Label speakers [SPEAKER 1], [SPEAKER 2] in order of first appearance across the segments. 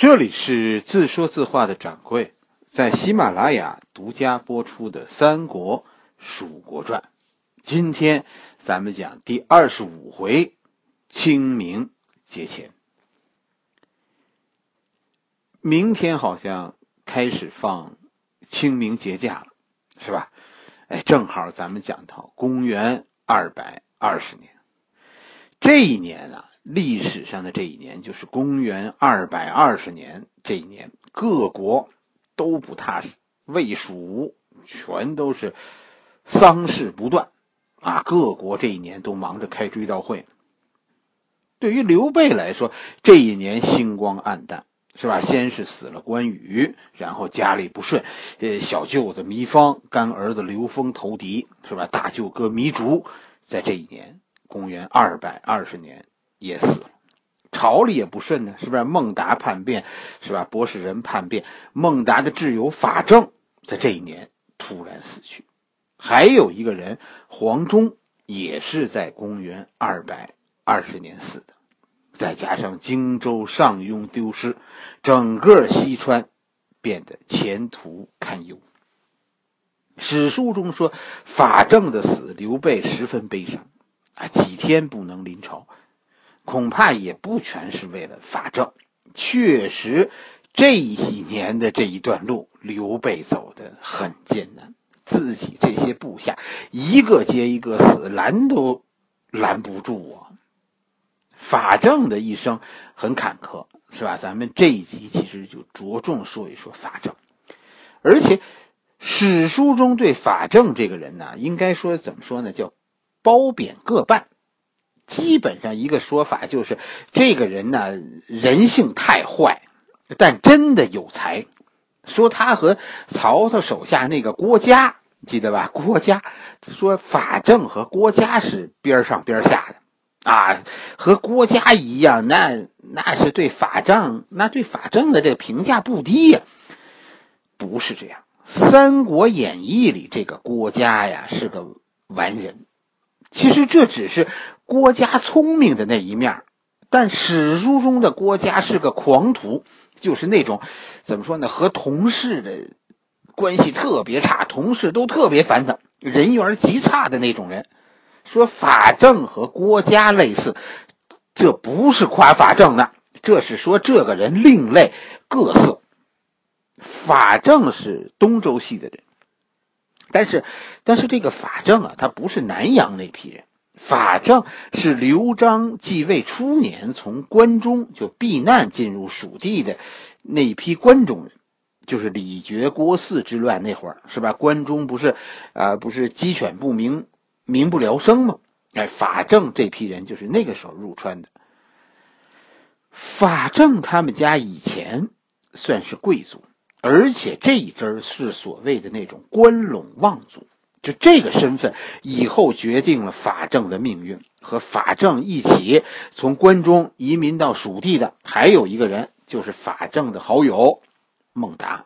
[SPEAKER 1] 这里是自说自话的掌柜，在喜马拉雅独家播出的《三国蜀国传》，今天咱们讲第二十五回，清明节前。明天好像开始放清明节假了，是吧？哎，正好咱们讲到公元二百二十年，这一年啊。历史上的这一年就是公元二百二十年，这一年各国都不踏实，魏蜀吴全都是丧事不断，啊，各国这一年都忙着开追悼会。对于刘备来说，这一年星光暗淡，是吧？先是死了关羽，然后家里不顺，呃，小舅子糜芳、干儿子刘封投敌，是吧？大舅哥糜竺在这一年，公元二百二十年。也死了，朝里也不顺呢，是不是？孟达叛变，是吧？博士人叛变，孟达的挚友法正在这一年突然死去，还有一个人黄忠也是在公元二百二十年死的，再加上荆州上庸丢失，整个西川变得前途堪忧。史书中说，法正的死，刘备十分悲伤，啊，几天不能临朝。恐怕也不全是为了法正，确实，这一年的这一段路，刘备走的很艰难，自己这些部下一个接一个死，拦都拦不住啊。法正的一生很坎坷，是吧？咱们这一集其实就着重说一说法正，而且史书中对法正这个人呢，应该说怎么说呢？叫褒贬各半。基本上一个说法就是，这个人呢人性太坏，但真的有才。说他和曹操手下那个郭嘉，记得吧？郭嘉说法正和郭嘉是边上边下的，啊，和郭嘉一样，那那是对法正，那对法正的这个评价不低呀。不是这样，《三国演义》里这个郭嘉呀是个完人。其实这只是郭嘉聪明的那一面，但史书中的郭嘉是个狂徒，就是那种怎么说呢？和同事的关系特别差，同事都特别烦他，人缘极差的那种人。说法正和郭嘉类似，这不是夸法正的，这是说这个人另类各色。法正是东周系的人。但是，但是这个法正啊，他不是南阳那批人。法正是刘璋继位初年从关中就避难进入蜀地的那批关中人，就是李傕郭汜之乱那会儿，是吧？关中不是，啊，不是鸡犬不鸣，民不聊生吗？哎，法正这批人就是那个时候入川的。法正他们家以前算是贵族。而且这一支是所谓的那种关陇望族，就这个身份以后决定了法正的命运。和法正一起从关中移民到蜀地的还有一个人，就是法正的好友孟达。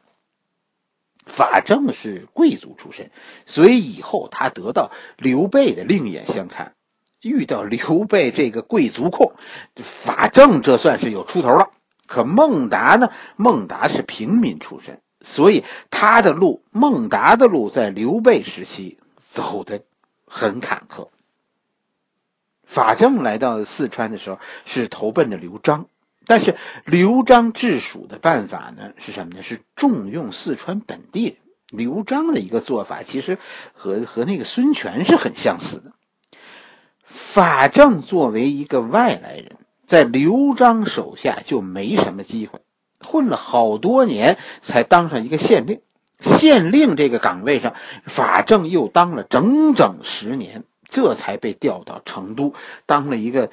[SPEAKER 1] 法正是贵族出身，所以以后他得到刘备的另眼相看，遇到刘备这个贵族控，法正这算是有出头了。可孟达呢？孟达是平民出身，所以他的路，孟达的路，在刘备时期走的很坎坷。法正来到四川的时候，是投奔的刘璋，但是刘璋治蜀的办法呢，是什么呢？是重用四川本地人。刘璋的一个做法，其实和和那个孙权是很相似的。法正作为一个外来人。在刘璋手下就没什么机会，混了好多年才当上一个县令。县令这个岗位上，法正又当了整整十年，这才被调到成都当了一个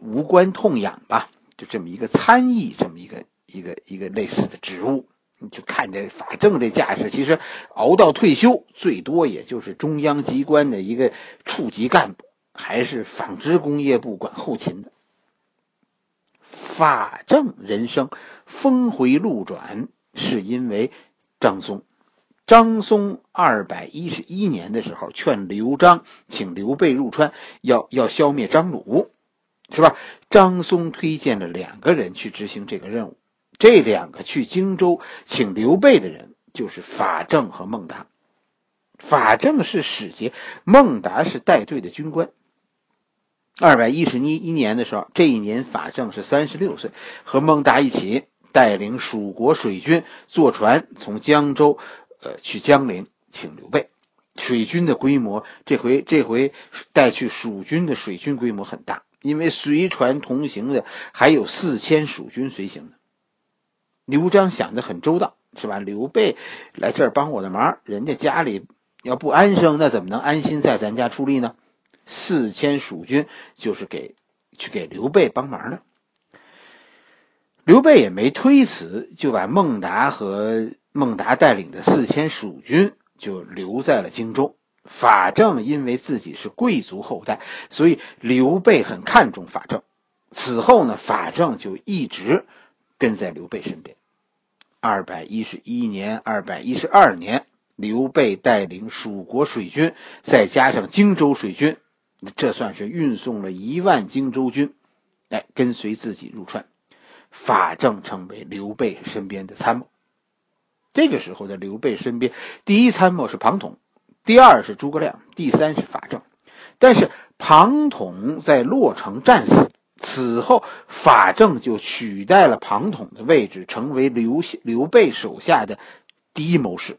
[SPEAKER 1] 无关痛痒吧，就这么一个参议，这么一个一个一个类似的职务。你就看这法正这架势，其实熬到退休，最多也就是中央机关的一个处级干部，还是纺织工业部管后勤的。法正人生峰回路转，是因为张松。张松二百一十一年的时候，劝刘璋请刘备入川，要要消灭张鲁，是吧？张松推荐了两个人去执行这个任务，这两个去荆州请刘备的人就是法正和孟达。法正是使节，孟达是带队的军官。二百一十一一年的时候，这一年法正是三十六岁，和孟达一起带领蜀国水军坐船从江州，呃，去江陵请刘备。水军的规模，这回这回带去蜀军的水军规模很大，因为随船同行的还有四千蜀军随行的。刘璋想的很周到，是吧？刘备来这儿帮我的忙，人家家里。要不安生，那怎么能安心在咱家出力呢？四千蜀军就是给去给刘备帮忙的。刘备也没推辞，就把孟达和孟达带领的四千蜀军就留在了荆州。法正因为自己是贵族后代，所以刘备很看重法正。此后呢，法正就一直跟在刘备身边。二百一十一年、二百一十二年。刘备带领蜀国水军，再加上荆州水军，这算是运送了一万荆州军，哎，跟随自己入川。法正成为刘备身边的参谋。这个时候的刘备身边，第一参谋是庞统，第二是诸葛亮，第三是法正。但是庞统在洛城战死，此后法正就取代了庞统的位置，成为刘刘备手下的第一谋士。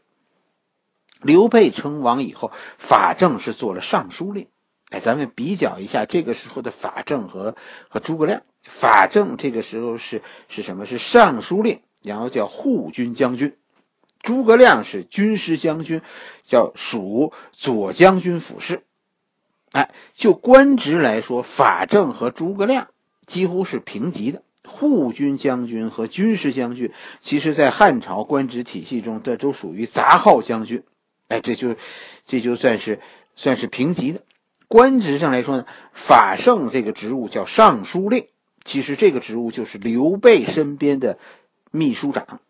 [SPEAKER 1] 刘备称王以后，法正是做了尚书令。哎，咱们比较一下这个时候的法正和和诸葛亮。法正这个时候是是什么？是尚书令，然后叫护军将军。诸葛亮是军师将军，叫属左将军府事。哎，就官职来说，法正和诸葛亮几乎是平级的。护军将军和军师将军，其实在汉朝官职体系中，这都属于杂号将军。哎，这就，这就算是算是平级的。官职上来说呢，法圣这个职务叫尚书令，其实这个职务就是刘备身边的秘书长，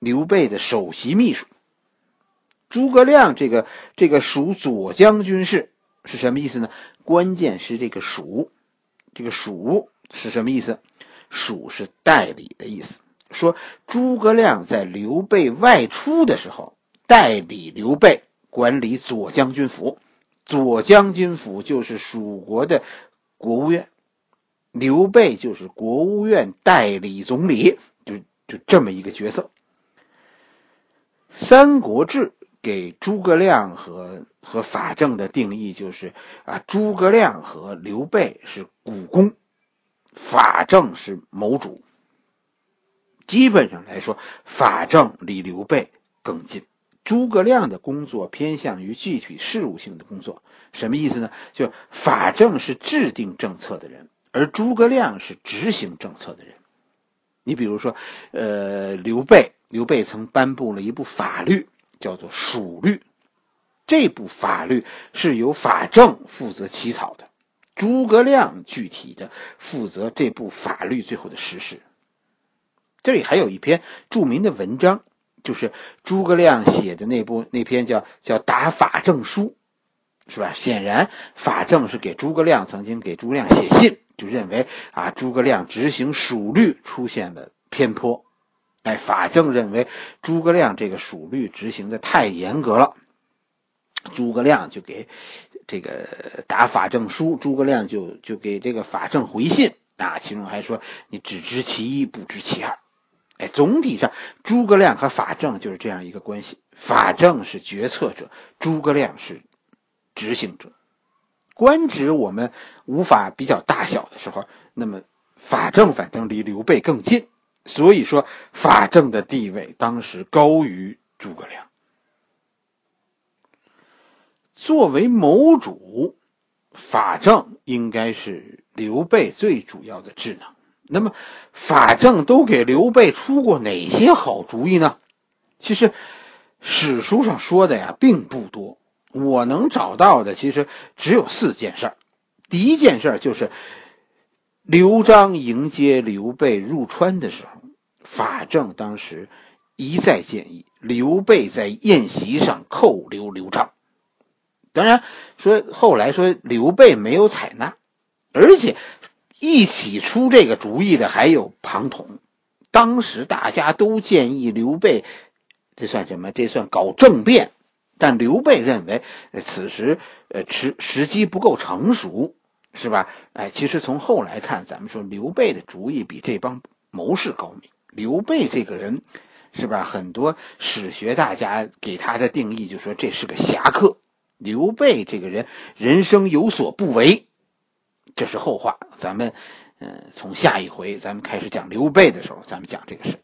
[SPEAKER 1] 刘备的首席秘书。诸葛亮这个这个属左将军事是什么意思呢？关键是这个属，这个属是什么意思？属是代理的意思。说诸葛亮在刘备外出的时候。代理刘备管理左将军府，左将军府就是蜀国的国务院，刘备就是国务院代理总理，就就这么一个角色。《三国志》给诸葛亮和和法正的定义就是啊，诸葛亮和刘备是股肱，法正是谋主。基本上来说，法正离刘备更近。诸葛亮的工作偏向于具体事务性的工作，什么意思呢？就法正是制定政策的人，而诸葛亮是执行政策的人。你比如说，呃，刘备，刘备曾颁布了一部法律，叫做《蜀律》，这部法律是由法正负责起草的，诸葛亮具体的负责这部法律最后的实施。这里还有一篇著名的文章。就是诸葛亮写的那部那篇叫叫打法正书，是吧？显然法正是给诸葛亮曾经给诸葛亮写信，就认为啊诸葛亮执行蜀律出现了偏颇，哎，法正认为诸葛亮这个蜀律执行的太严格了，诸葛亮就给这个打法正书，诸葛亮就就给这个法正回信啊，其中还说你只知其一，不知其二。哎，总体上，诸葛亮和法正就是这样一个关系。法正是决策者，诸葛亮是执行者。官职我们无法比较大小的时候，那么法正反正离刘备更近，所以说法正的地位当时高于诸葛亮。作为谋主，法正应该是刘备最主要的智能。那么，法正都给刘备出过哪些好主意呢？其实，史书上说的呀并不多。我能找到的其实只有四件事儿。第一件事就是，刘璋迎接刘备入川的时候，法正当时一再建议刘备在宴席上扣留刘璋。当然，说后来说刘备没有采纳，而且。一起出这个主意的还有庞统，当时大家都建议刘备，这算什么？这算搞政变。但刘备认为，此时呃时时机不够成熟，是吧？哎，其实从后来看，咱们说刘备的主意比这帮谋士高明。刘备这个人，是吧？很多史学大家给他的定义就说这是个侠客。刘备这个人，人生有所不为，这是后话。咱们，嗯，从下一回咱们开始讲刘备的时候，咱们讲这个事。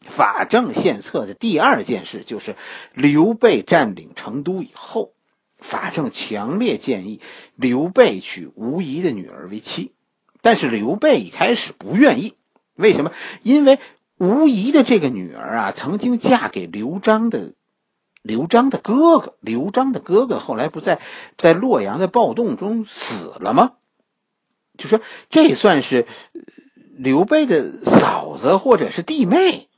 [SPEAKER 1] 法正献策的第二件事就是刘备占领成都以后，法正强烈建议刘备娶吴仪的女儿为妻，但是刘备一开始不愿意。为什么？因为吴仪的这个女儿啊，曾经嫁给刘璋的。刘璋的哥哥，刘璋的哥哥后来不在在洛阳的暴动中死了吗？就说这算是刘备的嫂子或者是弟妹。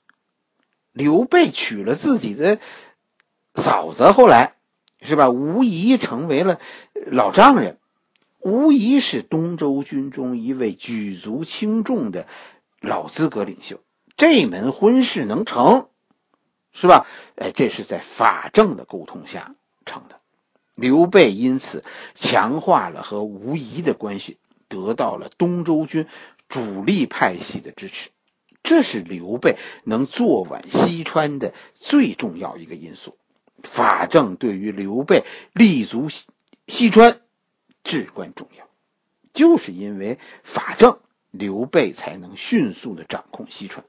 [SPEAKER 1] 刘备娶了自己的嫂子，后来是吧？无疑成为了老丈人。无疑是东周军中一位举足轻重的老资格领袖，这门婚事能成？是吧？哎，这是在法正的沟通下成的。刘备因此强化了和吴仪的关系，得到了东周军主力派系的支持。这是刘备能坐稳西川的最重要一个因素。法正对于刘备立足西川至关重要，就是因为法正，刘备才能迅速的掌控西川。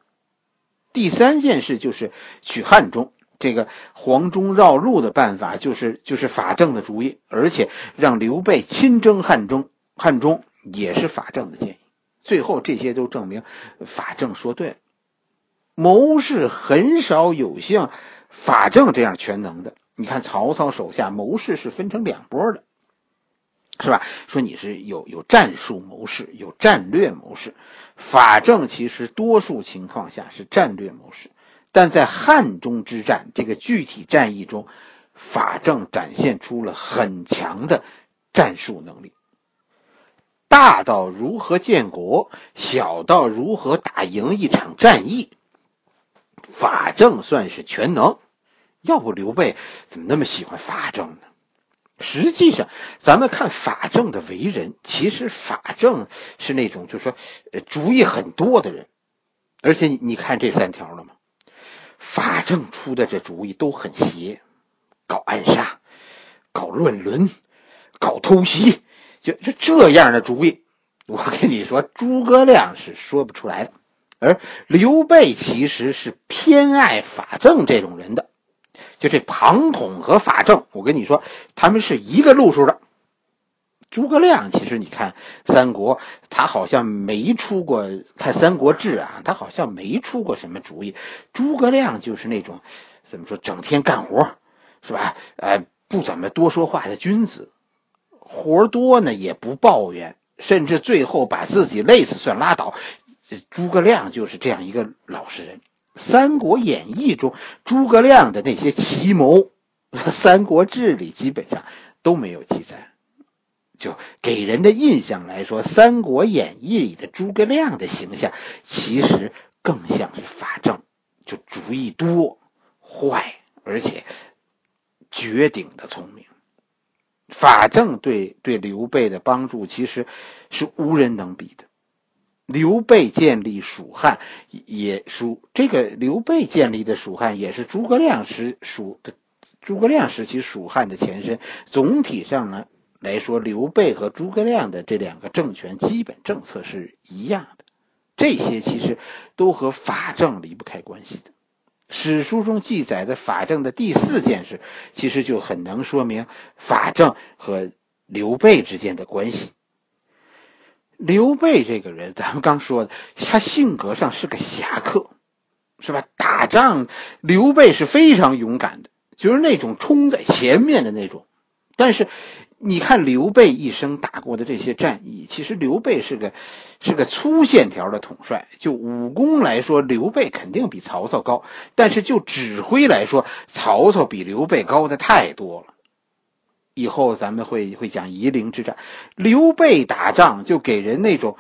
[SPEAKER 1] 第三件事就是取汉中，这个黄忠绕路的办法，就是就是法正的主意，而且让刘备亲征汉中，汉中也是法正的建议。最后这些都证明法正说对了。谋士很少有像法正这样全能的。你看曹操手下谋士是分成两拨的，是吧？说你是有有战术谋士，有战略谋士。法正其实多数情况下是战略谋士，但在汉中之战这个具体战役中，法正展现出了很强的战术能力。大到如何建国，小到如何打赢一场战役，法正算是全能。要不刘备怎么那么喜欢法正呢？实际上，咱们看法正的为人，其实法正是那种就是说，呃，主意很多的人。而且你看这三条了吗？法正出的这主意都很邪，搞暗杀，搞乱伦，搞偷袭，就就这样的主意，我跟你说，诸葛亮是说不出来的。而刘备其实是偏爱法正这种人的。就这庞统和法正，我跟你说，他们是一个路数的。诸葛亮其实你看三国，他好像没出过看《三国志》啊，他好像没出过什么主意。诸葛亮就是那种怎么说，整天干活，是吧？呃，不怎么多说话的君子，活多呢也不抱怨，甚至最后把自己累死算拉倒。诸葛亮就是这样一个老实人。《三国演义》中诸葛亮的那些奇谋，《三国志》里基本上都没有记载。就给人的印象来说，《三国演义》里的诸葛亮的形象其实更像是法正，就主意多、坏，而且绝顶的聪明。法正对对刘备的帮助其实是无人能比的。刘备建立蜀汉，也蜀这个刘备建立的蜀汉也是诸葛亮时蜀的诸葛亮时期蜀汉的前身。总体上呢来说，刘备和诸葛亮的这两个政权基本政策是一样的。这些其实都和法政离不开关系的。史书中记载的法政的第四件事，其实就很能说明法政和刘备之间的关系。刘备这个人，咱们刚说的，他性格上是个侠客，是吧？打仗，刘备是非常勇敢的，就是那种冲在前面的那种。但是，你看刘备一生打过的这些战役，其实刘备是个是个粗线条的统帅。就武功来说，刘备肯定比曹操高；但是就指挥来说，曹操比刘备高的太多了。以后咱们会会讲夷陵之战，刘备打仗就给人那种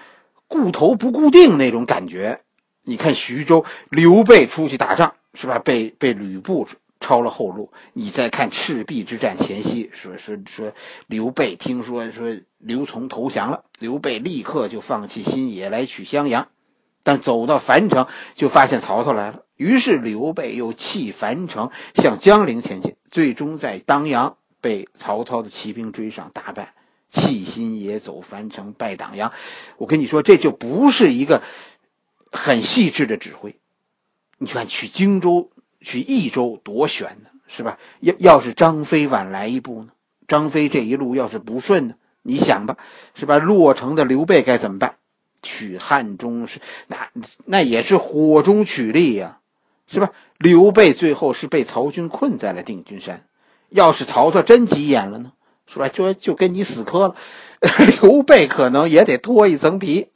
[SPEAKER 1] 固头不固定那种感觉，你看徐州，刘备出去打仗是吧？被被吕布抄了后路。你再看赤壁之战前夕，说说说刘备听说说刘琮投降了，刘备立刻就放弃新野来取襄阳。但走到樊城，就发现曹操来了。于是刘备又弃樊城，向江陵前进。最终在当阳被曹操的骑兵追上，大败。弃新野，走樊城，败党阳。我跟你说，这就不是一个。很细致的指挥，你看取荆州、取益州多悬呢，是吧？要要是张飞晚来一步呢？张飞这一路要是不顺呢？你想吧，是吧？落城的刘备该怎么办？取汉中是那那也是火中取栗呀，是吧？刘备最后是被曹军困在了定军山，要是曹操真急眼了呢，是吧？就就跟你死磕了，刘备可能也得脱一层皮，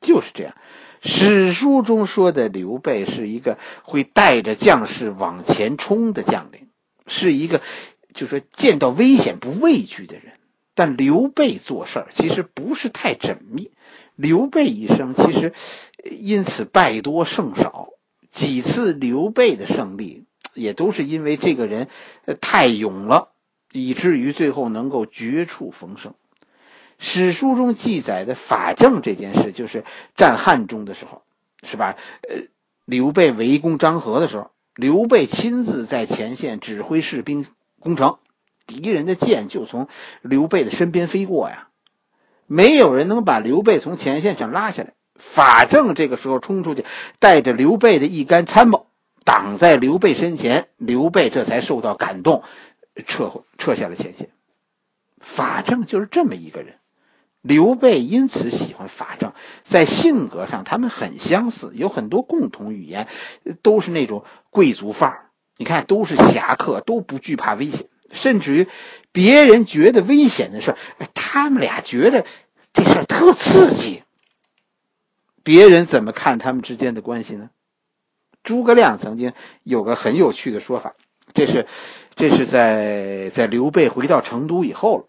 [SPEAKER 1] 就是这样。史书中说的刘备是一个会带着将士往前冲的将领，是一个，就说见到危险不畏惧的人。但刘备做事儿其实不是太缜密，刘备一生其实因此败多胜少。几次刘备的胜利也都是因为这个人太勇了，以至于最后能够绝处逢生。史书中记载的法正这件事，就是战汉中的时候，是吧？呃，刘备围攻张合的时候，刘备亲自在前线指挥士兵攻城，敌人的箭就从刘备的身边飞过呀，没有人能把刘备从前线上拉下来。法正这个时候冲出去，带着刘备的一干参谋挡在刘备身前，刘备这才受到感动，撤撤下了前线。法正就是这么一个人。刘备因此喜欢法正，在性格上他们很相似，有很多共同语言，都是那种贵族范儿。你看，都是侠客，都不惧怕危险，甚至于别人觉得危险的事儿，他们俩觉得这事儿特刺激。别人怎么看他们之间的关系呢？诸葛亮曾经有个很有趣的说法，这是这是在在刘备回到成都以后了。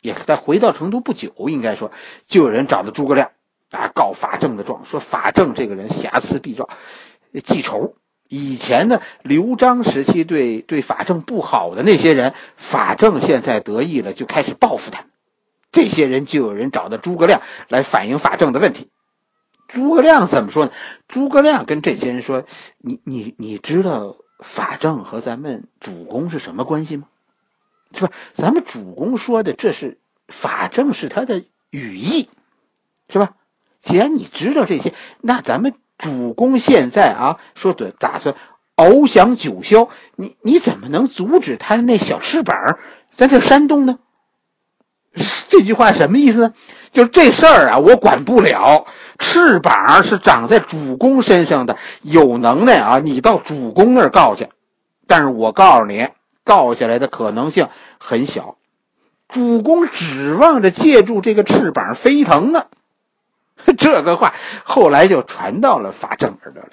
[SPEAKER 1] 也在回到成都不久，应该说就有人找到诸葛亮，啊，告法正的状，说法正这个人瑕疵必照，记仇。以前呢，刘璋时期对对法正不好的那些人，法正现在得意了，就开始报复他。这些人就有人找到诸葛亮来反映法正的问题。诸葛亮怎么说呢？诸葛亮跟这些人说：“你你你知道法正和咱们主公是什么关系吗？”是吧？咱们主公说的，这是法正是他的羽翼，是吧？既然你知道这些，那咱们主公现在啊，说的打算翱翔九霄，你你怎么能阻止他的那小翅膀在这煽动呢？这句话什么意思呢？就是这事儿啊，我管不了。翅膀是长在主公身上的，有能耐啊，你到主公那儿告去。但是我告诉你。告下来的可能性很小，主公指望着借助这个翅膀飞腾呢。这个话后来就传到了法正耳朵里，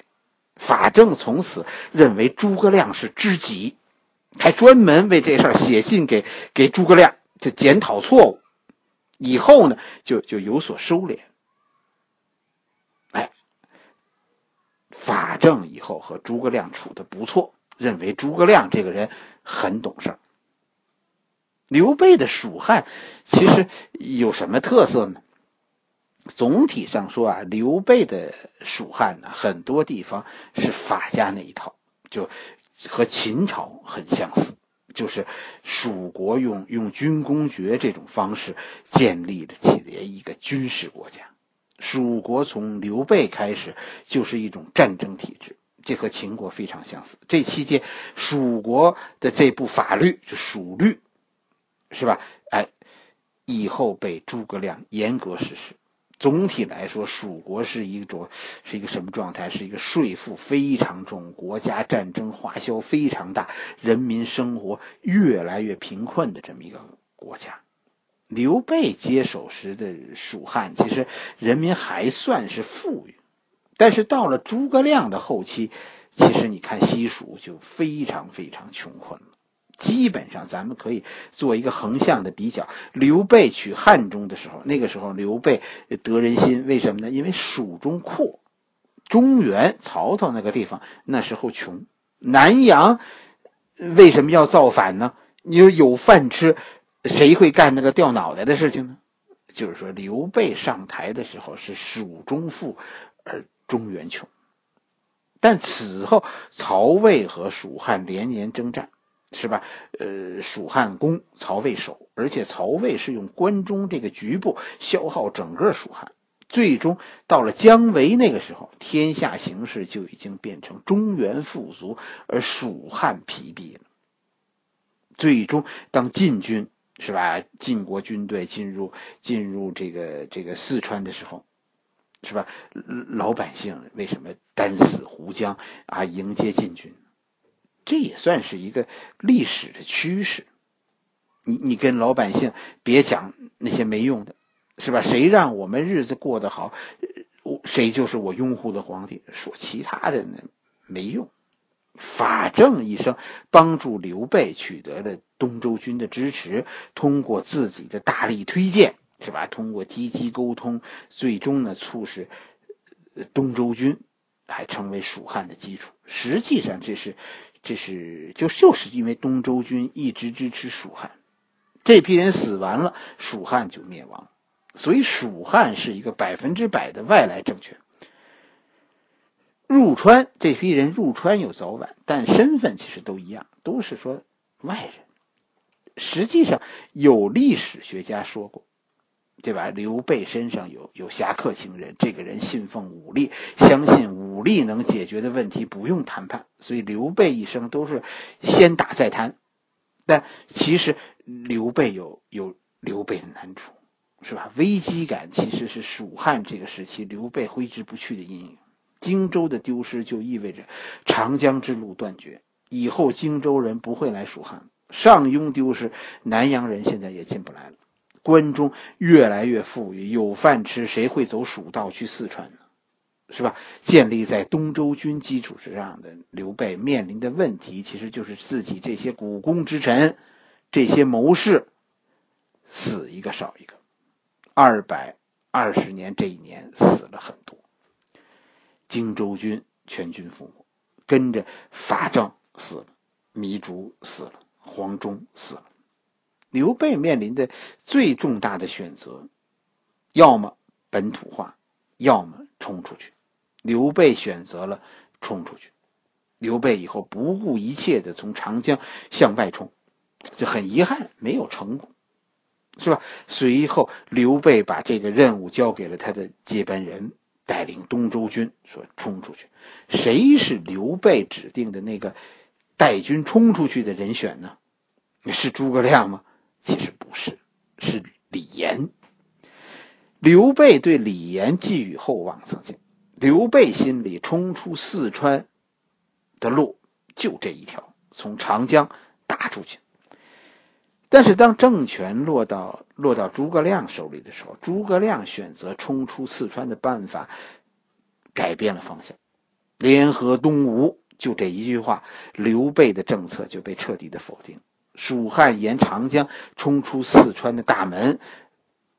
[SPEAKER 1] 法正从此认为诸葛亮是知己，还专门为这事儿写信给给诸葛亮，就检讨错误。以后呢，就就有所收敛。哎，法正以后和诸葛亮处的不错。认为诸葛亮这个人很懂事。刘备的蜀汉其实有什么特色呢？总体上说啊，刘备的蜀汉呢，很多地方是法家那一套，就和秦朝很相似，就是蜀国用用军功爵这种方式建立的起来一个军事国家。蜀国从刘备开始就是一种战争体制。这和秦国非常相似。这期间，蜀国的这部法律是蜀律，是吧？哎，以后被诸葛亮严格实施。总体来说，蜀国是一种是一个什么状态？是一个税负非常重，国家战争花销非常大，人民生活越来越贫困的这么一个国家。刘备接手时的蜀汉，其实人民还算是富裕。但是到了诸葛亮的后期，其实你看西蜀就非常非常穷困了。基本上咱们可以做一个横向的比较：刘备取汉中的时候，那个时候刘备得人心，为什么呢？因为蜀中阔，中原曹操那个地方那时候穷，南阳为什么要造反呢？你说有饭吃，谁会干那个掉脑袋的事情呢？就是说，刘备上台的时候是蜀中富，而中原穷。但此后，曹魏和蜀汉连年征战，是吧？呃，蜀汉攻，曹魏守，而且曹魏是用关中这个局部消耗整个蜀汉。最终到了姜维那个时候，天下形势就已经变成中原富足，而蜀汉疲弊了。最终，当晋军。是吧？晋国军队进入进入这个这个四川的时候，是吧？老百姓为什么单死湖江啊？迎接晋军，这也算是一个历史的趋势。你你跟老百姓别讲那些没用的，是吧？谁让我们日子过得好，谁就是我拥护的皇帝。说其他的呢，没用。法正一生，帮助刘备取得了东周军的支持，通过自己的大力推荐，是吧？通过积极沟通，最终呢，促使东周军还成为蜀汉的基础。实际上，这是，这是就就是因为东周军一直支持蜀汉，这批人死完了，蜀汉就灭亡，所以蜀汉是一个百分之百的外来政权。入川这批人入川有早晚，但身份其实都一样，都是说外人。实际上有历史学家说过，对吧？刘备身上有有侠客情人，这个人信奉武力，相信武力能解决的问题不用谈判，所以刘备一生都是先打再谈。但其实刘备有有刘备的难处，是吧？危机感其实是蜀汉这个时期刘备挥之不去的阴影。荆州的丢失就意味着长江之路断绝，以后荆州人不会来蜀汉。上庸丢失，南阳人现在也进不来了。关中越来越富裕，有饭吃，谁会走蜀道去四川呢？是吧？建立在东周军基础之上的刘备面临的问题，其实就是自己这些股肱之臣、这些谋士死一个少一个。二百二十年这一年死了很多。荆州军全军覆没，跟着法正死了，糜竺死了，黄忠死了。刘备面临的最重大的选择，要么本土化，要么冲出去。刘备选择了冲出去。刘备以后不顾一切的从长江向外冲，就很遗憾没有成功，是吧？随后刘备把这个任务交给了他的接班人。带领东周军说冲出去，谁是刘备指定的那个带军冲出去的人选呢？是诸葛亮吗？其实不是，是李严。刘备对李严寄予厚望，曾经，刘备心里冲出四川的路就这一条，从长江打出去。但是当政权落到落到诸葛亮手里的时候，诸葛亮选择冲出四川的办法改变了方向，联合东吴，就这一句话，刘备的政策就被彻底的否定。蜀汉沿长江冲出四川的大门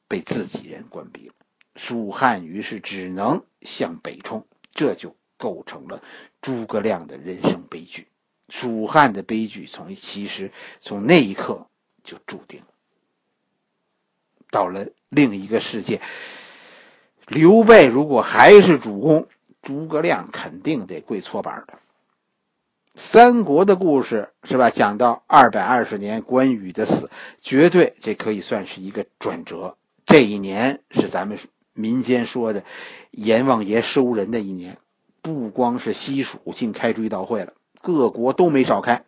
[SPEAKER 1] 被自己人关闭了，蜀汉于是只能向北冲，这就构成了诸葛亮的人生悲剧。蜀汉的悲剧从其实从那一刻。就注定了到了另一个世界。刘备如果还是主公，诸葛亮肯定得跪搓板的。三国的故事是吧？讲到二百二十年，关羽的死，绝对这可以算是一个转折。这一年是咱们民间说的阎王爷收人的一年，不光是西蜀竟开追悼会了，各国都没少开。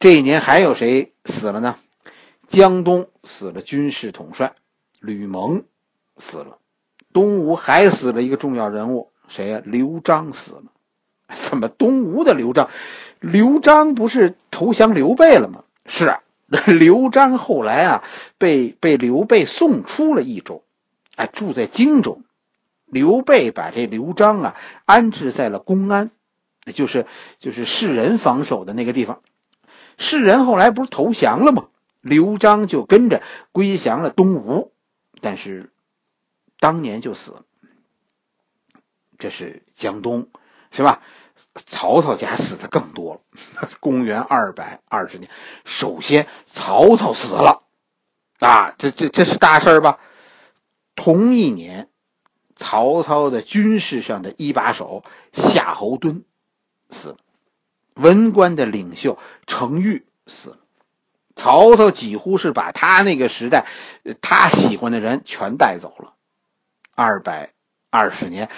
[SPEAKER 1] 这一年还有谁死了呢？江东死了军事统帅，吕蒙死了，东吴还死了一个重要人物，谁呀？刘璋死了。怎么东吴的刘璋？刘璋不是投降刘备了吗？是啊，刘璋后来啊，被被刘备送出了益州，哎，住在荆州。刘备把这刘璋啊安置在了公安，就是就是世人防守的那个地方。世人后来不是投降了吗？刘璋就跟着归降了东吴，但是当年就死了。这是江东，是吧？曹操家死的更多了。公元二百二十年，首先曹操死了，啊，这这这是大事儿吧？同一年，曹操的军事上的一把手夏侯惇死了，文官的领袖程昱死了。曹操几乎是把他那个时代他喜欢的人全带走了。二百二十年，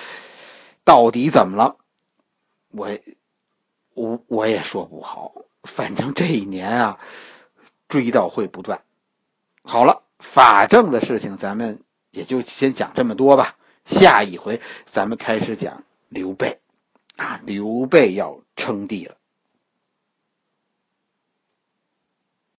[SPEAKER 1] 到底怎么了？我我我也说不好。反正这一年啊，追悼会不断。好了，法政的事情咱们也就先讲这么多吧。下一回咱们开始讲刘备，啊，刘备要称帝了。